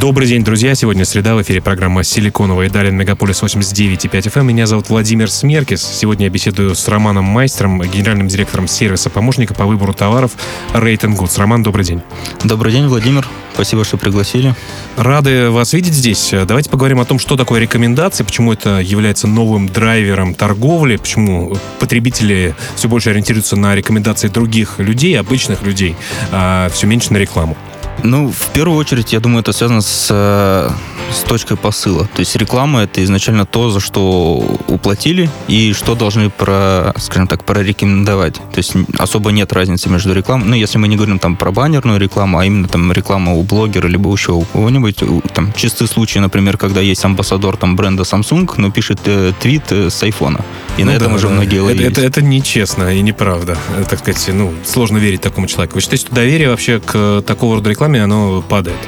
Добрый день, друзья. Сегодня среда. В эфире программа «Силиконовая даль» на «Мегаполис 89.5 FM». Меня зовут Владимир Смеркис. Сегодня я беседую с Романом Майстером, генеральным директором сервиса помощника по выбору товаров Rate Goods. Роман, добрый день. Добрый день, Владимир. Спасибо, что пригласили. Рады вас видеть здесь. Давайте поговорим о том, что такое рекомендации, почему это является новым драйвером торговли, почему потребители все больше ориентируются на рекомендации других людей, обычных людей, а все меньше на рекламу. Ну, в первую очередь, я думаю, это связано с, э, с точкой посыла. То есть реклама это изначально то, за что уплатили и что должны про, скажем так, прорекомендовать. То есть особо нет разницы между рекламой. Ну, если мы не говорим там про баннерную рекламу, а именно там реклама у блогера либо еще у кого-нибудь. Там чистый случай, например, когда есть амбассадор там бренда Samsung, но пишет э, твит э, с айфона. И ну на да, этом уже многие ловились. Это, это, это нечестно и неправда. Так сказать, ну, сложно верить такому человеку. Вы считаете, что доверие вообще к такого рода рекламе оно падает.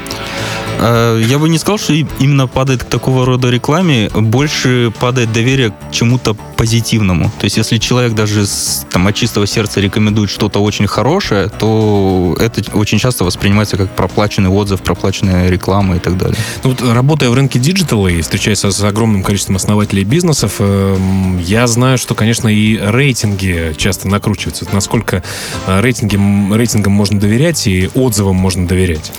Э, я бы не сказал, что именно падает к такого рода рекламе, больше падает доверие к чему-то позитивному. То есть, если человек даже с, там, от чистого сердца рекомендует что-то очень хорошее, то это очень часто воспринимается как проплаченный отзыв, проплаченная реклама и так далее. Ну, вот, работая в рынке диджитала и встречаясь с огромным количеством основателей бизнесов, э, я знаю, что, конечно, и рейтинги часто накручиваются. Насколько э, рейтинги, рейтингам можно доверять и отзывам можно доверять?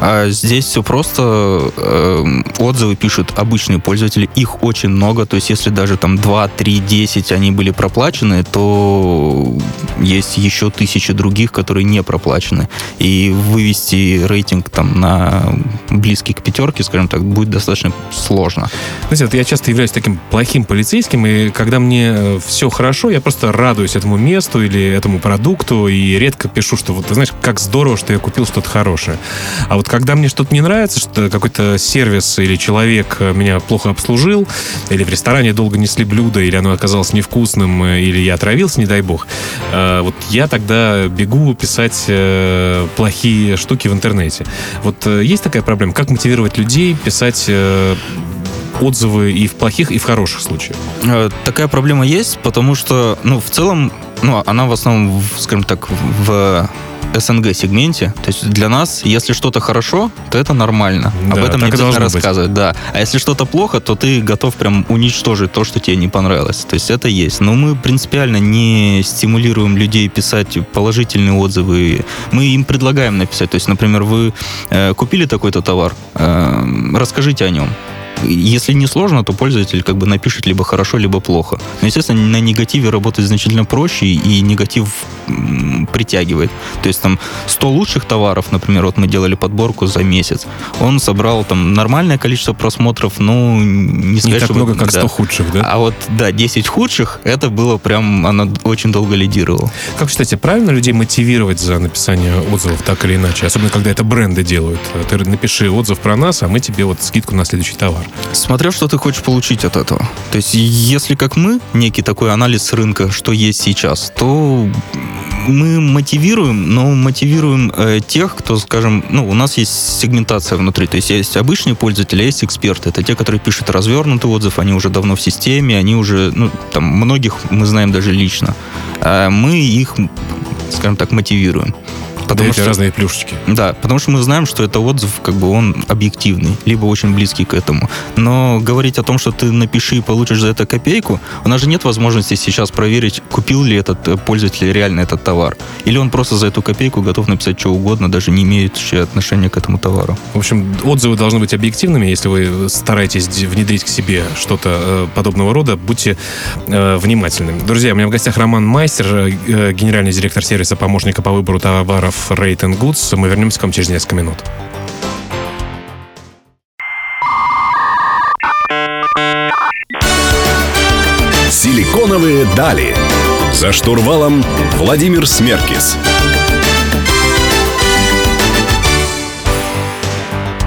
А здесь все просто просто э, отзывы пишут обычные пользователи, их очень много, то есть если даже там 2, 3, 10 они были проплачены, то есть еще тысячи других, которые не проплачены. И вывести рейтинг там на близкий к пятерке, скажем так, будет достаточно сложно. Знаете, вот я часто являюсь таким плохим полицейским, и когда мне э, все хорошо, я просто радуюсь этому месту или этому продукту, и редко пишу, что вот, ты знаешь, как здорово, что я купил что-то хорошее. А вот когда мне что-то не нравится, нравится, что какой-то сервис или человек э, меня плохо обслужил, или в ресторане долго несли блюдо, или оно оказалось невкусным, э, или я отравился, не дай бог, э, вот я тогда бегу писать плохие штуки в интернете. Вот есть такая проблема? Как мотивировать людей писать отзывы и в плохих, и в хороших случаях? Такая проблема есть, потому что, ну, в целом, ну, она в основном, скажем так, в СНГ-сегменте. То есть для нас, если что-то хорошо, то это нормально. Да, Об этом не обязательно рассказывать. Да. А если что-то плохо, то ты готов прям уничтожить то, что тебе не понравилось. То есть это есть. Но мы принципиально не стимулируем людей писать положительные отзывы. Мы им предлагаем написать. То есть, например, вы э, купили такой-то товар, э, расскажите о нем. Если не сложно, то пользователь как бы напишет либо хорошо, либо плохо. Но, естественно, на негативе работать значительно проще, и негатив притягивает. То есть там 100 лучших товаров, например, вот мы делали подборку за месяц, он собрал там нормальное количество просмотров, ну, не сказать, не так много, как 100 да. худших, да? А вот, да, 10 худших, это было прям, она очень долго лидировала. Как считаете, правильно людей мотивировать за написание отзывов так или иначе? Особенно, когда это бренды делают. Ты напиши отзыв про нас, а мы тебе вот скидку на следующий товар. Смотря, что ты хочешь получить от этого. То есть, если как мы, некий такой анализ рынка, что есть сейчас, то мы мотивируем, но мотивируем э, тех, кто, скажем, ну, у нас есть сегментация внутри, то есть есть обычные пользователи, есть эксперты. Это те, которые пишут развернутый отзыв, они уже давно в системе, они уже, ну, там, многих мы знаем даже лично. А мы их, скажем так, мотивируем. Потому что, разные плюшечки. Да, потому что мы знаем, что это отзыв, как бы он объективный, либо очень близкий к этому. Но говорить о том, что ты напиши и получишь за это копейку, у нас же нет возможности сейчас проверить, купил ли этот э, пользователь реально этот товар. Или он просто за эту копейку готов написать что угодно, даже не имеющее отношения к этому товару. В общем, отзывы должны быть объективными. Если вы стараетесь внедрить к себе что-то э, подобного рода, будьте э, внимательными. Друзья, у меня в гостях Роман Майстер, э, генеральный директор сервиса помощника по выбору товаров Rate and Goods. Мы вернемся к вам через несколько минут. Силиконовые дали. За штурвалом Владимир Смеркис.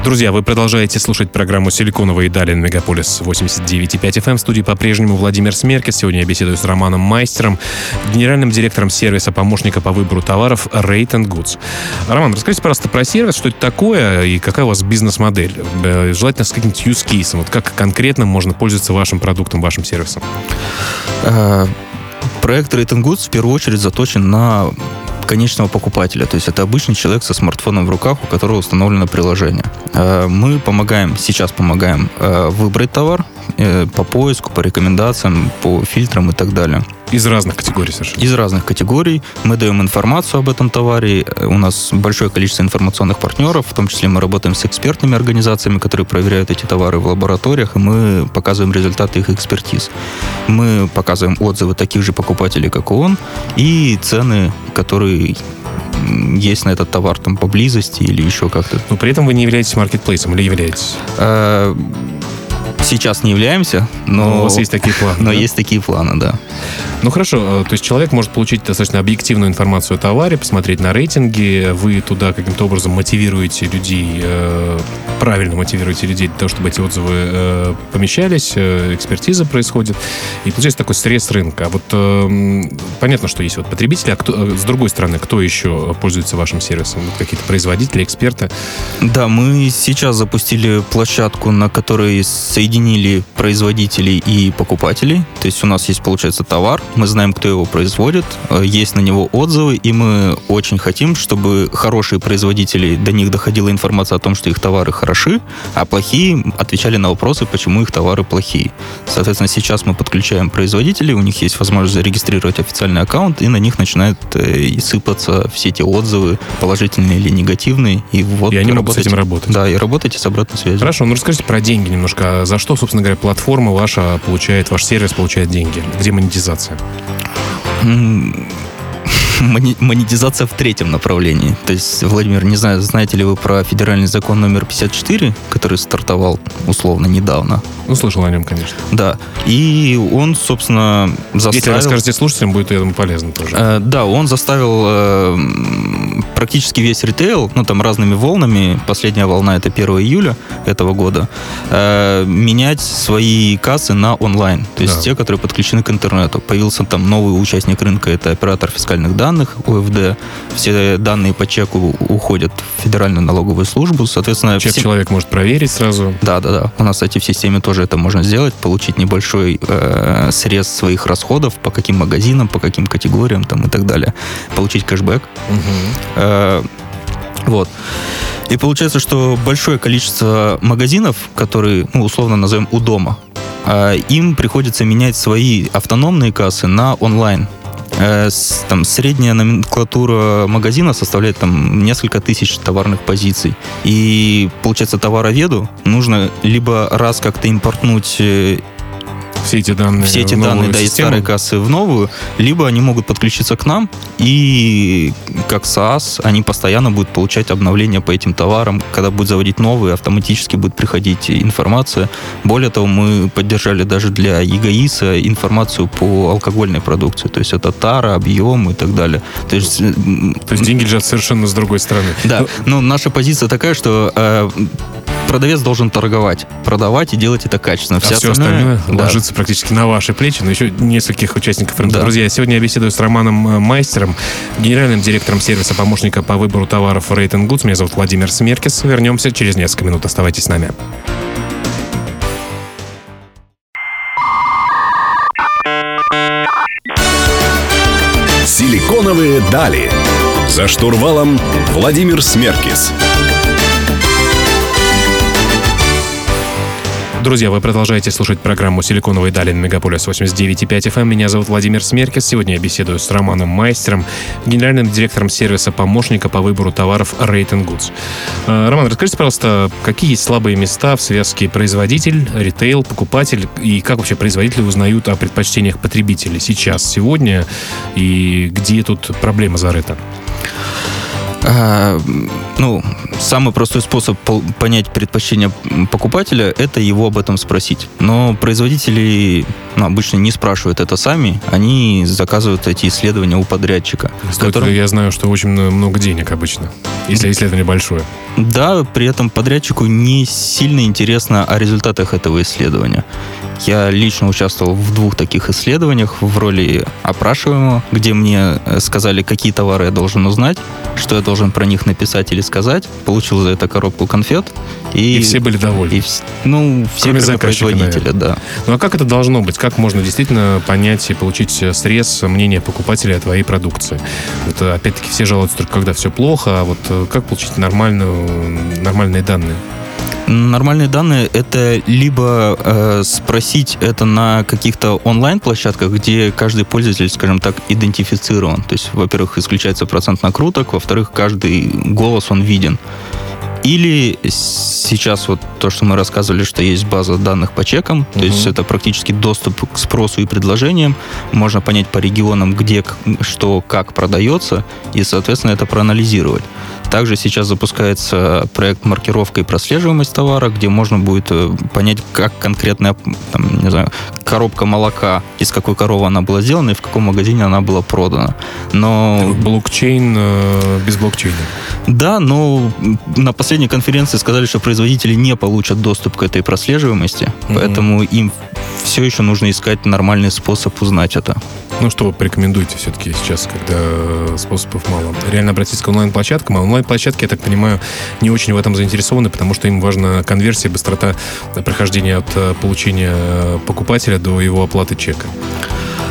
Друзья, вы продолжаете слушать программу «Силиконовые дали» на Мегаполис 89.5 FM. В студии по-прежнему Владимир Смеркис. Сегодня я беседую с Романом Майстером, генеральным директором сервиса помощника по выбору товаров Rate Goods. Роман, расскажите, пожалуйста, про сервис, что это такое и какая у вас бизнес-модель? Э, желательно с каким-то use case. Вот как конкретно можно пользоваться вашим продуктом, вашим сервисом? Э, проект Rate Goods в первую очередь заточен на конечного покупателя. То есть это обычный человек со смартфоном в руках, у которого установлено приложение. Э, мы помогаем, сейчас помогаем э, выбрать товар э, по поиску, по рекомендациям, по фильтрам и так далее. Из разных категорий совершенно. Из разных категорий. Мы даем информацию об этом товаре. У нас большое количество информационных партнеров, в том числе мы работаем с экспертными организациями, которые проверяют эти товары в лабораториях, и мы показываем результаты их экспертиз. Мы показываем отзывы таких же покупателей, как и он, и цены, которые есть на этот товар там поблизости или еще как-то. Но при этом вы не являетесь маркетплейсом или являетесь? Сейчас не являемся, но... но у вас есть такие планы. Но да? есть такие планы, да. Ну хорошо, э, то есть человек может получить достаточно объективную информацию о товаре, посмотреть на рейтинги, вы туда каким-то образом мотивируете людей, э, правильно мотивируете людей для того, чтобы эти отзывы э, помещались, экспертиза происходит, и получается такой срез рынка. А вот понятно, что есть вот потребители, а кто, с другой стороны, кто еще пользуется вашим сервисом? Вот какие-то производители, эксперты? Да, мы сейчас запустили площадку, на которой соединили производителей и покупателей. То есть у нас есть, получается, товар, мы знаем, кто его производит, э, есть на него отзывы, и мы очень хотим, чтобы хорошие производители, до них доходила информация о том, что их товары хороши, а плохие отвечали на вопросы, почему их товары плохие. Соответственно, сейчас мы подключаем производителей, у них есть возможность зарегистрировать официальный аккаунт, и на них начинают э, сыпаться все эти отзывы, положительные или негативные, и вот и они могут с этим работать. Да, и работайте с обратной связью. Хорошо, ну расскажите про деньги немножко. За что, собственно говоря, платформа ваша получает, ваш сервис получает деньги? Где монетизация? Монетизация в третьем направлении. То есть, Владимир, не знаю, знаете ли вы про федеральный закон номер 54, который стартовал условно недавно? Ну, слышал о нем, конечно. Да. И он, собственно, заставил... Если расскажете слушателям, будет, я думаю, полезно тоже. Э, да, он заставил э, практически весь ритейл, ну, там разными волнами, последняя волна это 1 июля этого года, э, менять свои кассы на онлайн. То есть да. те, которые подключены к интернету. Появился там новый участник рынка, это оператор фискальных данных, ОФД. Все данные по чеку уходят в Федеральную налоговую службу, соответственно... Чек все... человек может проверить сразу. Да, да, да. У нас, кстати, в системе тоже это можно сделать, получить небольшой э, срез своих расходов, по каким магазинам, по каким категориям там и так далее. Получить кэшбэк. Угу. Э, вот. И получается, что большое количество магазинов, которые, ну, условно назовем у дома, э, им приходится менять свои автономные кассы на онлайн. Э, там, средняя номенклатура магазина составляет там несколько тысяч товарных позиций. И, получается, товароведу нужно либо раз как-то импортнуть э, все эти данные, все эти данные да, из старой кассы в новую, либо они могут подключиться к нам, и как SaaS они постоянно будут получать обновления по этим товарам. Когда будет заводить новые, автоматически будет приходить информация. Более того, мы поддержали даже для ЕГАИСа информацию по алкогольной продукции. То есть это тара, объем и так далее. То есть, То есть деньги лежат совершенно с другой стороны. Да, но наша позиция такая, что э, продавец должен торговать, продавать и делать это качественно. Вся а все остальное да. ложится практически на ваши плечи, но еще нескольких участников рынка. Да. Друзья, сегодня я беседую с Романом э, Майстером, генеральным директором сервиса помощника по выбору товаров Rate Goods. Меня зовут Владимир Смеркис. Вернемся через несколько минут. Оставайтесь с нами. Силиконовые дали. За штурвалом Владимир Смеркис. Друзья, вы продолжаете слушать программу «Силиконовые дали» на Мегаполис 89.5 FM. Меня зовут Владимир Смеркис. Сегодня я беседую с Романом Майстером, генеральным директором сервиса помощника по выбору товаров Rate Goods. Э, Роман, расскажите, пожалуйста, какие есть слабые места в связке производитель, ритейл, покупатель и как вообще производители узнают о предпочтениях потребителей сейчас, сегодня и где тут проблема зарыта? А, ну, самый простой способ понять предпочтение покупателя – это его об этом спросить. Но производители ну, обычно не спрашивают это сами, они заказывают эти исследования у подрядчика. Стоит, которым... Я знаю, что очень много денег обычно, если исследование большое. Да, при этом подрядчику не сильно интересно о результатах этого исследования. Я лично участвовал в двух таких исследованиях в роли опрашиваемого, где мне э, сказали, какие товары я должен узнать, что я должен про них написать или сказать. Получил за это коробку конфет. И, и все были довольны. И, ну, все Кроме производители, да. Ну а как это должно быть? Как можно действительно понять и получить э, срез мнения покупателя о твоей продукции? Вот э, опять-таки все жалуются только когда все плохо, а вот как получить нормальную, нормальные данные? Нормальные данные это либо э, спросить это на каких-то онлайн-площадках, где каждый пользователь, скажем так, идентифицирован. То есть, во-первых, исключается процент накруток, во-вторых, каждый голос он виден. Или сейчас вот то, что мы рассказывали, что есть база данных по чекам, угу. то есть это практически доступ к спросу и предложениям. Можно понять по регионам, где что как продается, и, соответственно, это проанализировать. Также сейчас запускается проект маркировка и прослеживаемость товара, где можно будет э, понять, как конкретная там, не знаю, коробка молока, из какой коровы она была сделана и в каком магазине она была продана. Но... Блокчейн э, без блокчейна. Да, но на последней конференции сказали, что производители не получат доступ к этой прослеживаемости, mm-hmm. поэтому им все еще нужно искать нормальный способ узнать это. Ну, что вы порекомендуете все-таки сейчас, когда способов мало? Реально обратиться к онлайн-площадкам, а онлайн-площадки, я так понимаю, не очень в этом заинтересованы, потому что им важна конверсия, быстрота прохождения от э, получения э, покупателя до его оплаты чека.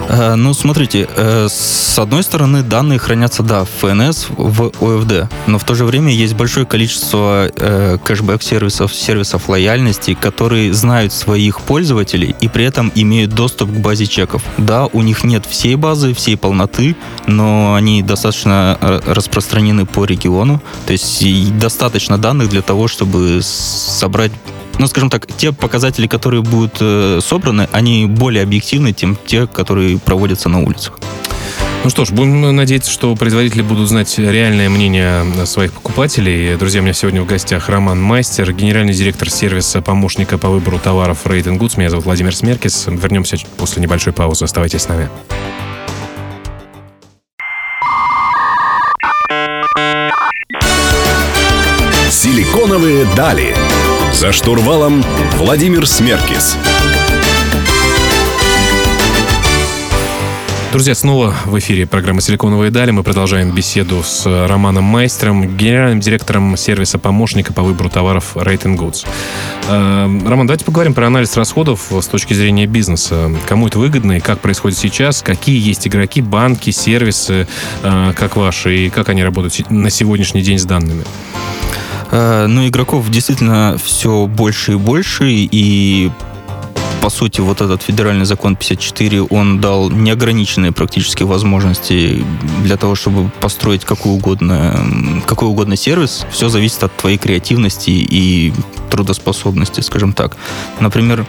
Э, ну, смотрите, э, с одной стороны, данные хранятся, да, в ФНС, в ОФД, но в то же время есть большое количество э, кэшбэк-сервисов, сервисов лояльности, которые знают своих пользователей и при этом имеют доступ к базе чеков. Да, у них нет всей базы, всей полноты, но они достаточно распространены по региону, то есть достаточно данных для того, чтобы собрать ну, скажем так, те показатели, которые будут э, собраны, они более объективны, чем те, которые проводятся на улицах. Ну что ж, будем надеяться, что производители будут знать реальное мнение своих покупателей. Друзья, у меня сегодня в гостях Роман Мастер, генеральный директор сервиса помощника по выбору товаров Rating Goods. Меня зовут Владимир Смеркис. Вернемся после небольшой паузы. Оставайтесь с нами. Силиконовые дали. За штурвалом Владимир Смеркис. Друзья, снова в эфире программы «Силиконовые дали». Мы продолжаем беседу с Романом Майстером, генеральным директором сервиса помощника по выбору товаров Rating Goods. Э, Роман, давайте поговорим про анализ расходов с точки зрения бизнеса. Кому это выгодно и как происходит сейчас? Какие есть игроки, банки, сервисы, э, как ваши, и как они работают на сегодняшний день с данными? Ну, игроков действительно все больше и больше, и по сути, вот этот федеральный закон 54, он дал неограниченные практически возможности для того, чтобы построить какой угодно, какой угодно сервис. Все зависит от твоей креативности и трудоспособности, скажем так. Например,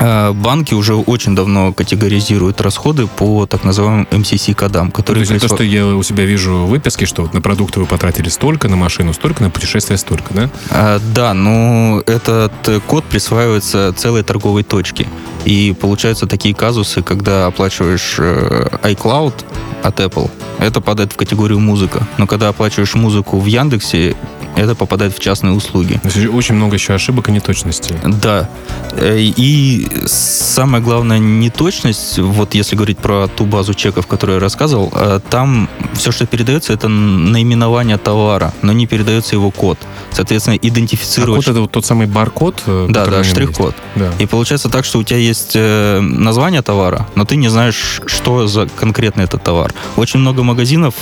банки уже очень давно категоризируют расходы по так называемым MCC-кодам, которые... То есть то, что я у себя вижу в выписке, что вот на продукты вы потратили столько, на машину столько, на путешествие столько, да? А, да, но этот код присваивается целой торговой точке. И получаются такие казусы, когда оплачиваешь э, iCloud от Apple, это падает в категорию музыка. Но когда оплачиваешь музыку в Яндексе, это попадает в частные услуги. То есть очень много еще ошибок и неточностей. Да. Э, и самое главное неточность, вот если говорить про ту базу чеков, которую я рассказывал, э, там все, что передается, это наименование товара, но не передается его код. Соответственно, идентифицировать... А код это вот тот самый баркод? Э, да, да, штрих-код. Да. И получается так, что у тебя есть название товара, но ты не знаешь, что за конкретно этот товар. Очень много магазинов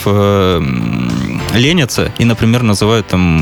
ленятся и, например, называют там...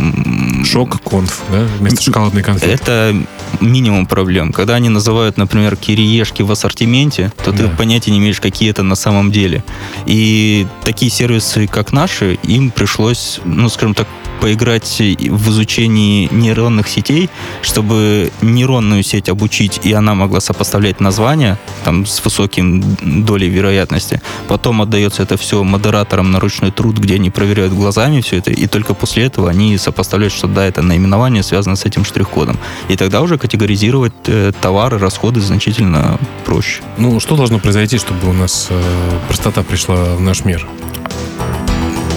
Шок-конф, да? Вместо шоколадной конфеты. Это минимум проблем. Когда они называют, например, кириешки в ассортименте, то да. ты понятия не имеешь, какие это на самом деле. И такие сервисы, как наши, им пришлось, ну, скажем так, поиграть в изучении нейронных сетей, чтобы нейронную сеть обучить, и она могла сопоставлять названия там, с высоким долей вероятности. Потом отдается это все модераторам на ручной труд, где они проверяют глазами все это, и только после этого они сопоставляют, что да, это наименование связано с этим штрих-кодом. И тогда уже категоризировать э, товары, расходы значительно проще. Ну, что должно произойти, чтобы у нас э, простота пришла в наш мир?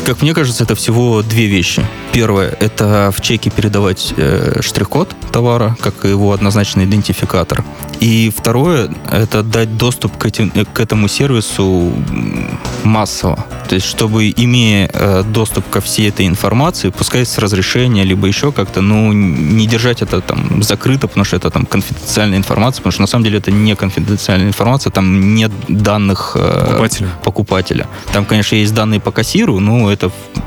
Как мне кажется, это всего две вещи. Первое – это в чеке передавать э, штрих-код товара, как его однозначный идентификатор. И второе – это дать доступ к, этим, к этому сервису массово. То есть, чтобы, имея э, доступ ко всей этой информации, пускай с разрешения, либо еще как-то, ну, не держать это там закрыто, потому что это там конфиденциальная информация, потому что на самом деле это не конфиденциальная информация, там нет данных э, покупателя. покупателя. Там, конечно, есть данные по кассиру, но это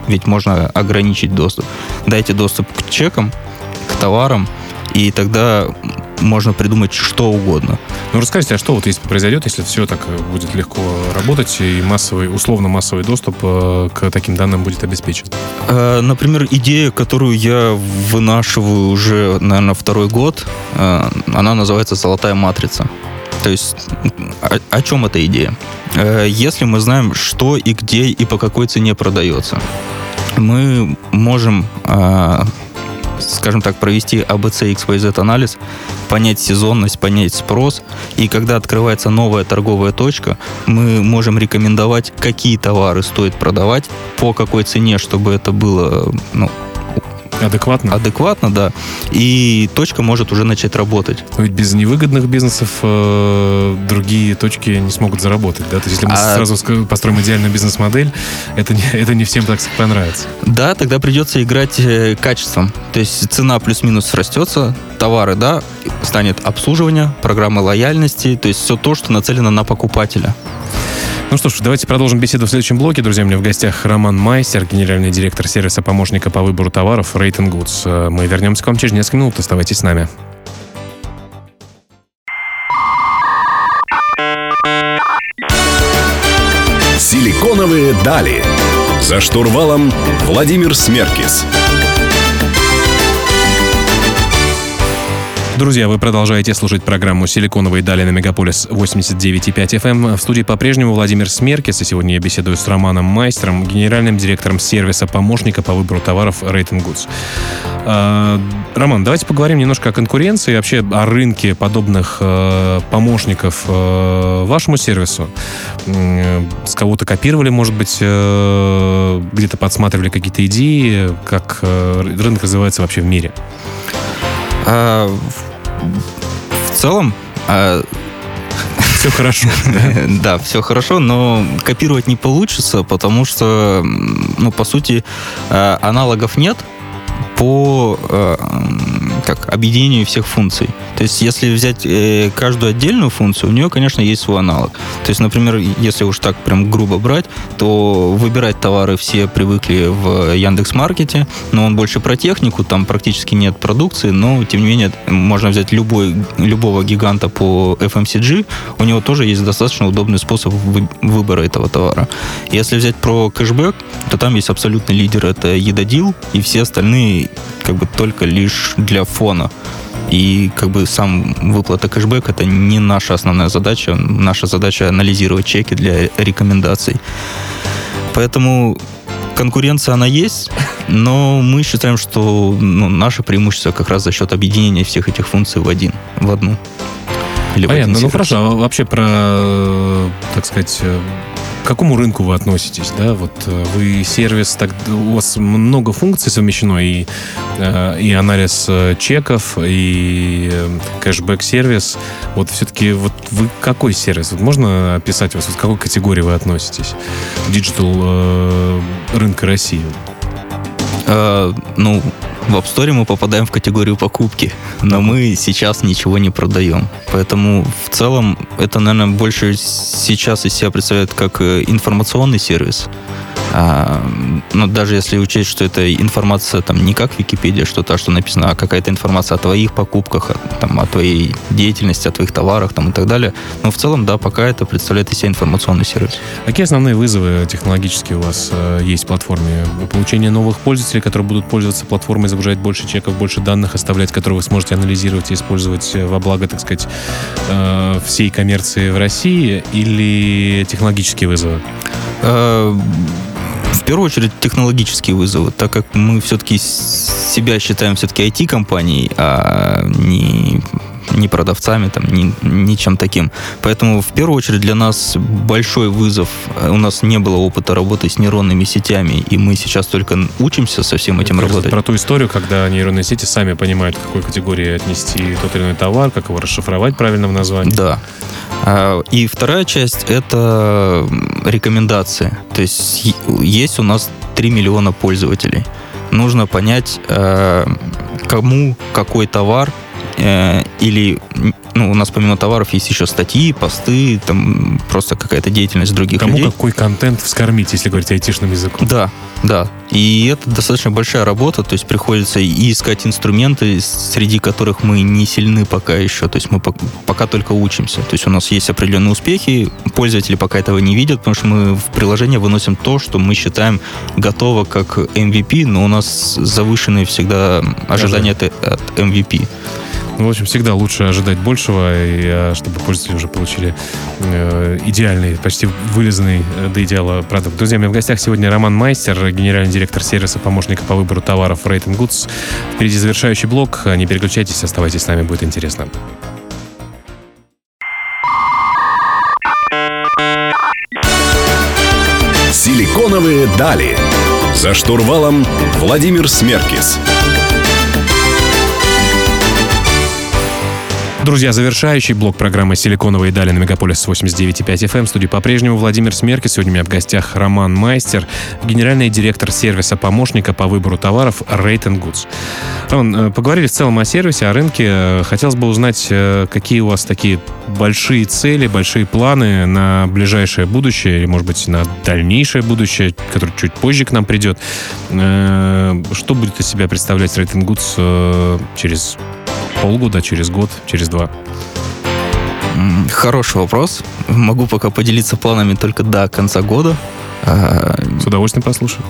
ведь можно ограничить доступ. Дайте доступ к чекам, к товарам, и тогда можно придумать что угодно. Ну, расскажите, а что вот если произойдет, если все так будет легко работать и массовый, условно массовый доступ э, к таким данным будет обеспечен? Э, например, идея, которую я вынашиваю уже, наверное, второй год, э, она называется «Золотая матрица». То есть о, о чем эта идея? Если мы знаем, что и где и по какой цене продается, мы можем скажем так, провести ABC а XYZ анализ, понять сезонность, понять спрос, и когда открывается новая торговая точка, мы можем рекомендовать, какие товары стоит продавать, по какой цене, чтобы это было ну, Адекватно? Адекватно, да. И точка может уже начать работать. Но ведь без невыгодных бизнесов э, другие точки не смогут заработать, да? То есть если мы а... сразу построим идеальную бизнес-модель, это не, это не всем так понравится. Да, тогда придется играть э, качеством. То есть цена плюс-минус растется, товары, да, станет обслуживание, программы лояльности, то есть все то, что нацелено на покупателя. Ну что ж, давайте продолжим беседу в следующем блоке. Друзья, у меня в гостях Роман Майстер, генеральный директор сервиса помощника по выбору товаров Rating Goods. Э, мы вернемся к вам через несколько минут. Оставайтесь с нами. Силиконовые дали. За штурвалом Владимир Смеркис. Друзья, вы продолжаете слушать программу «Силиконовые дали» на Мегаполис 89.5 FM. Эм. В студии по-прежнему Владимир Смеркис, и сегодня я беседую с Романом Майстером, генеральным директором сервиса помощника по выбору товаров Rating Goods. А, Роман, давайте поговорим немножко о конкуренции, вообще о рынке подобных э, помощников э, вашему сервису. С кого-то копировали, может быть, э, где-то подсматривали какие-то идеи, как рынок развивается вообще в мире? А, в целом... А... Все хорошо. Да, все хорошо, но копировать не получится, потому что, ну, по сути, а, аналогов нет по а, как объединению всех функций. То есть, если взять э, каждую отдельную функцию, у нее, конечно, есть свой аналог. То есть, например, если уж так прям грубо брать, то выбирать товары все привыкли в Яндекс Маркете, но он больше про технику, там практически нет продукции, но тем не менее можно взять любой, любого гиганта по FMCG, у него тоже есть достаточно удобный способ выбора этого товара. Если взять про кэшбэк, то там есть абсолютный лидер, это Едодил, и все остальные как бы только лишь для фона. И как бы сам выплата кэшбэк это не наша основная задача. Наша задача анализировать чеки для рекомендаций. Поэтому конкуренция она есть, но мы считаем, что ну, наше преимущество как раз за счет объединения всех этих функций в один, в одну. Или Понятно, ну хорошо, а вообще про, так сказать, к какому рынку вы относитесь, да? Вот э, вы сервис, так, у вас много функций совмещено, и, э, и анализ э, чеков, и кэшбэк-сервис. Вот все-таки вот вы какой сервис? Вот можно описать вас? Вот к какой категории вы относитесь? Диджитал рынка России. Э, ну, в App Store мы попадаем в категорию покупки, но мы сейчас ничего не продаем. Поэтому в целом это, наверное, больше сейчас из себя представляет как э, информационный сервис. А, ну, даже если учесть, что это информация там не как Википедия, что-то, что написано, а какая-то информация о твоих покупках, о, там, о твоей деятельности, о твоих товарах там, и так далее. Но в целом, да, пока это представляет из себя информационный сервис. Какие основные вызовы технологические у вас э, есть в платформе? Получение новых пользователей, которые будут пользоваться платформой, загружать больше чеков, больше данных оставлять, которые вы сможете анализировать и использовать э, во благо, так сказать, э, всей коммерции в России или технологические вызовы? Э, в первую очередь технологические вызовы, так как мы все-таки себя считаем все-таки IT-компанией, а не ни продавцами, там, ни, ни чем таким. Поэтому в первую очередь для нас большой вызов. У нас не было опыта работы с нейронными сетями, и мы сейчас только учимся со всем этим как работать. Про ту историю, когда нейронные сети сами понимают, к какой категории отнести тот или иной товар, как его расшифровать правильно в названии. Да. А, и вторая часть — это рекомендации. То есть есть у нас 3 миллиона пользователей. Нужно понять, э, кому какой товар Э, или ну, у нас помимо товаров есть еще статьи, посты, там просто какая-то деятельность других Кому людей. какой контент вскормить, если говорить айтишным языком. Да, да. И это достаточно большая работа, то есть приходится и искать инструменты, среди которых мы не сильны пока еще, то есть мы пока только учимся. То есть у нас есть определенные успехи, пользователи пока этого не видят, потому что мы в приложение выносим то, что мы считаем готово как MVP, но у нас завышенные всегда ожидания от, от MVP. Ну, в общем, всегда лучше ожидать большего, и, а, чтобы пользователи уже получили э, идеальный, почти вылизанный э, до идеала продукт. Друзья, у меня в гостях сегодня Роман Майстер, генеральный директор сервиса помощника по выбору товаров Rating Goods. Впереди завершающий блок. Не переключайтесь, оставайтесь с нами, будет интересно. Силиконовые дали. За штурвалом Владимир Смеркис. Друзья, завершающий блок программы «Силиконовые дали» на Мегаполис 89.5 FM. В студии по-прежнему Владимир Смерки. Сегодня у меня в гостях Роман Майстер, генеральный директор сервиса помощника по выбору товаров Rate Goods. Роман, э, поговорили в целом о сервисе, о рынке. Хотелось бы узнать, э, какие у вас такие большие цели, большие планы на ближайшее будущее, или, может быть, на дальнейшее будущее, которое чуть позже к нам придет. Э, что будет из себя представлять Rate Goods через полгода, через год, через два? Хороший вопрос. Могу пока поделиться планами только до конца года. А, С удовольствием послушаю.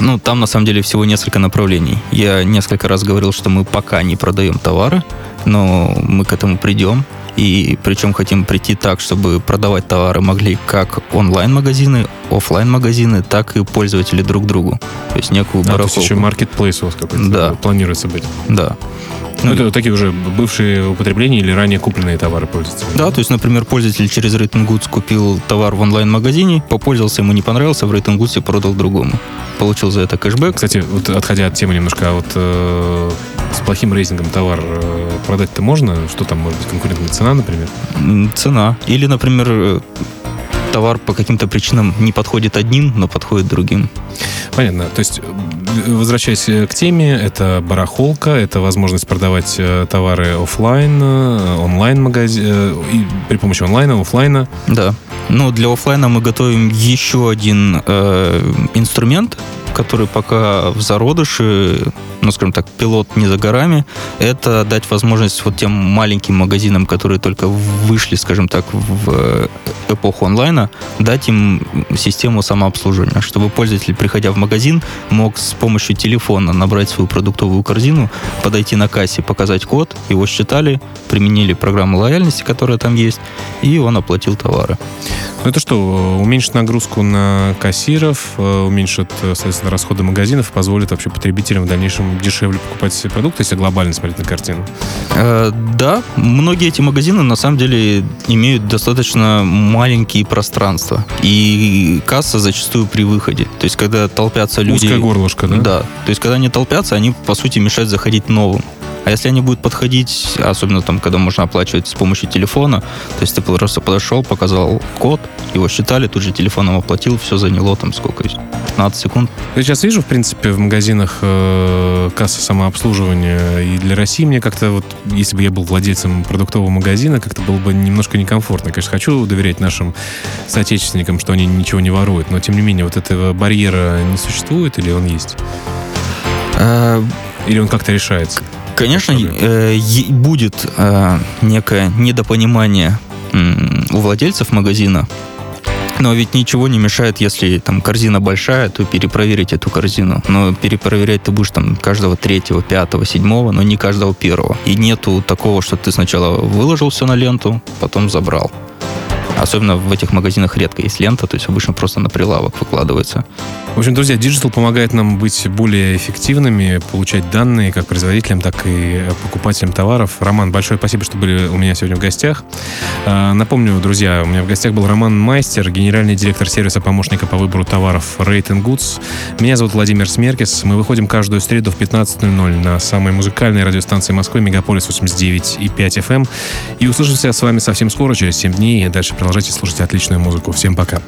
Ну, там на самом деле всего несколько направлений. Я несколько раз говорил, что мы пока не продаем товары, но мы к этому придем. И причем хотим прийти так, чтобы продавать товары могли как онлайн-магазины, офлайн магазины так и пользователи друг другу. То есть некую а, барахолку. То есть еще маркетплейс у вас какой-то да. планируется быть. Да. Ну, это такие уже бывшие употребления или ранее купленные товары пользуются? Да, то есть, например, пользователь через Rating Goods купил товар в онлайн-магазине, попользовался, ему не понравился, в Rating Goods продал другому. Получил за это кэшбэк. Кстати, вот отходя от темы немножко, а вот э, с плохим рейтингом товар э, продать-то можно? Что там может быть конкурентная цена, например? Цена. Или, например, э, товар по каким-то причинам не подходит одним, но подходит другим. Понятно. То есть, возвращаясь к теме, это барахолка, это возможность продавать э, товары офлайн, э, онлайн-магазин, э, при помощи онлайна, офлайна. Да. Ну, для офлайна мы готовим еще один э, инструмент, который пока в зародыше, ну, скажем так, пилот не за горами, это дать возможность вот тем маленьким магазинам, которые только вышли, скажем так, в эпоху онлайна, дать им систему самообслуживания, чтобы пользователь, приходя в магазин, мог с помощью телефона набрать свою продуктовую корзину, подойти на кассе, показать код, его считали, применили программу лояльности, которая там есть, и он оплатил товары. Ну это что, уменьшит нагрузку на кассиров, э, уменьшит, соответственно, расходы магазинов, позволит вообще потребителям в дальнейшем дешевле покупать себе продукты, если глобально смотреть на картину? Э, да, многие эти магазины на самом деле имеют достаточно маленькие пространства. И касса зачастую при выходе. То есть, когда толпятся люди... Узкое горлышко, да? Да. То есть, когда они толпятся, они, по сути, мешают заходить новым. А если они будут подходить, особенно там, когда можно оплачивать с помощью телефона, то есть ты просто подошел, показал код, его считали, тут же телефоном оплатил, все заняло там сколько, 15 секунд. Я сейчас вижу, в принципе, в магазинах э, касса самообслуживания, и для России мне как-то вот, если бы я был владельцем продуктового магазина, как-то было бы немножко некомфортно. Конечно, хочу доверять нашим соотечественникам, что они ничего не воруют, но тем не менее вот этого барьера не существует или он есть? А... Или он как-то решается? Конечно, э, будет э, некое недопонимание у владельцев магазина, но ведь ничего не мешает, если там корзина большая, то перепроверить эту корзину. Но перепроверять ты будешь там каждого третьего, пятого, седьмого, но не каждого первого. И нету такого, что ты сначала выложил все на ленту, потом забрал. Особенно в этих магазинах редко есть лента, то есть обычно просто на прилавок выкладывается. В общем, друзья, Digital помогает нам быть более эффективными, получать данные как производителям, так и покупателям товаров. Роман, большое спасибо, что были у меня сегодня в гостях. А, напомню, друзья, у меня в гостях был Роман Майстер, генеральный директор сервиса помощника по выбору товаров Rate Goods. Меня зовут Владимир Смеркис. Мы выходим каждую среду в 15.00 на самой музыкальной радиостанции Москвы Мегаполис 89 и 5 FM. Эм. И услышимся с вами совсем скоро, через 7 дней. Дальше продолжайте слушать отличную музыку. Всем пока.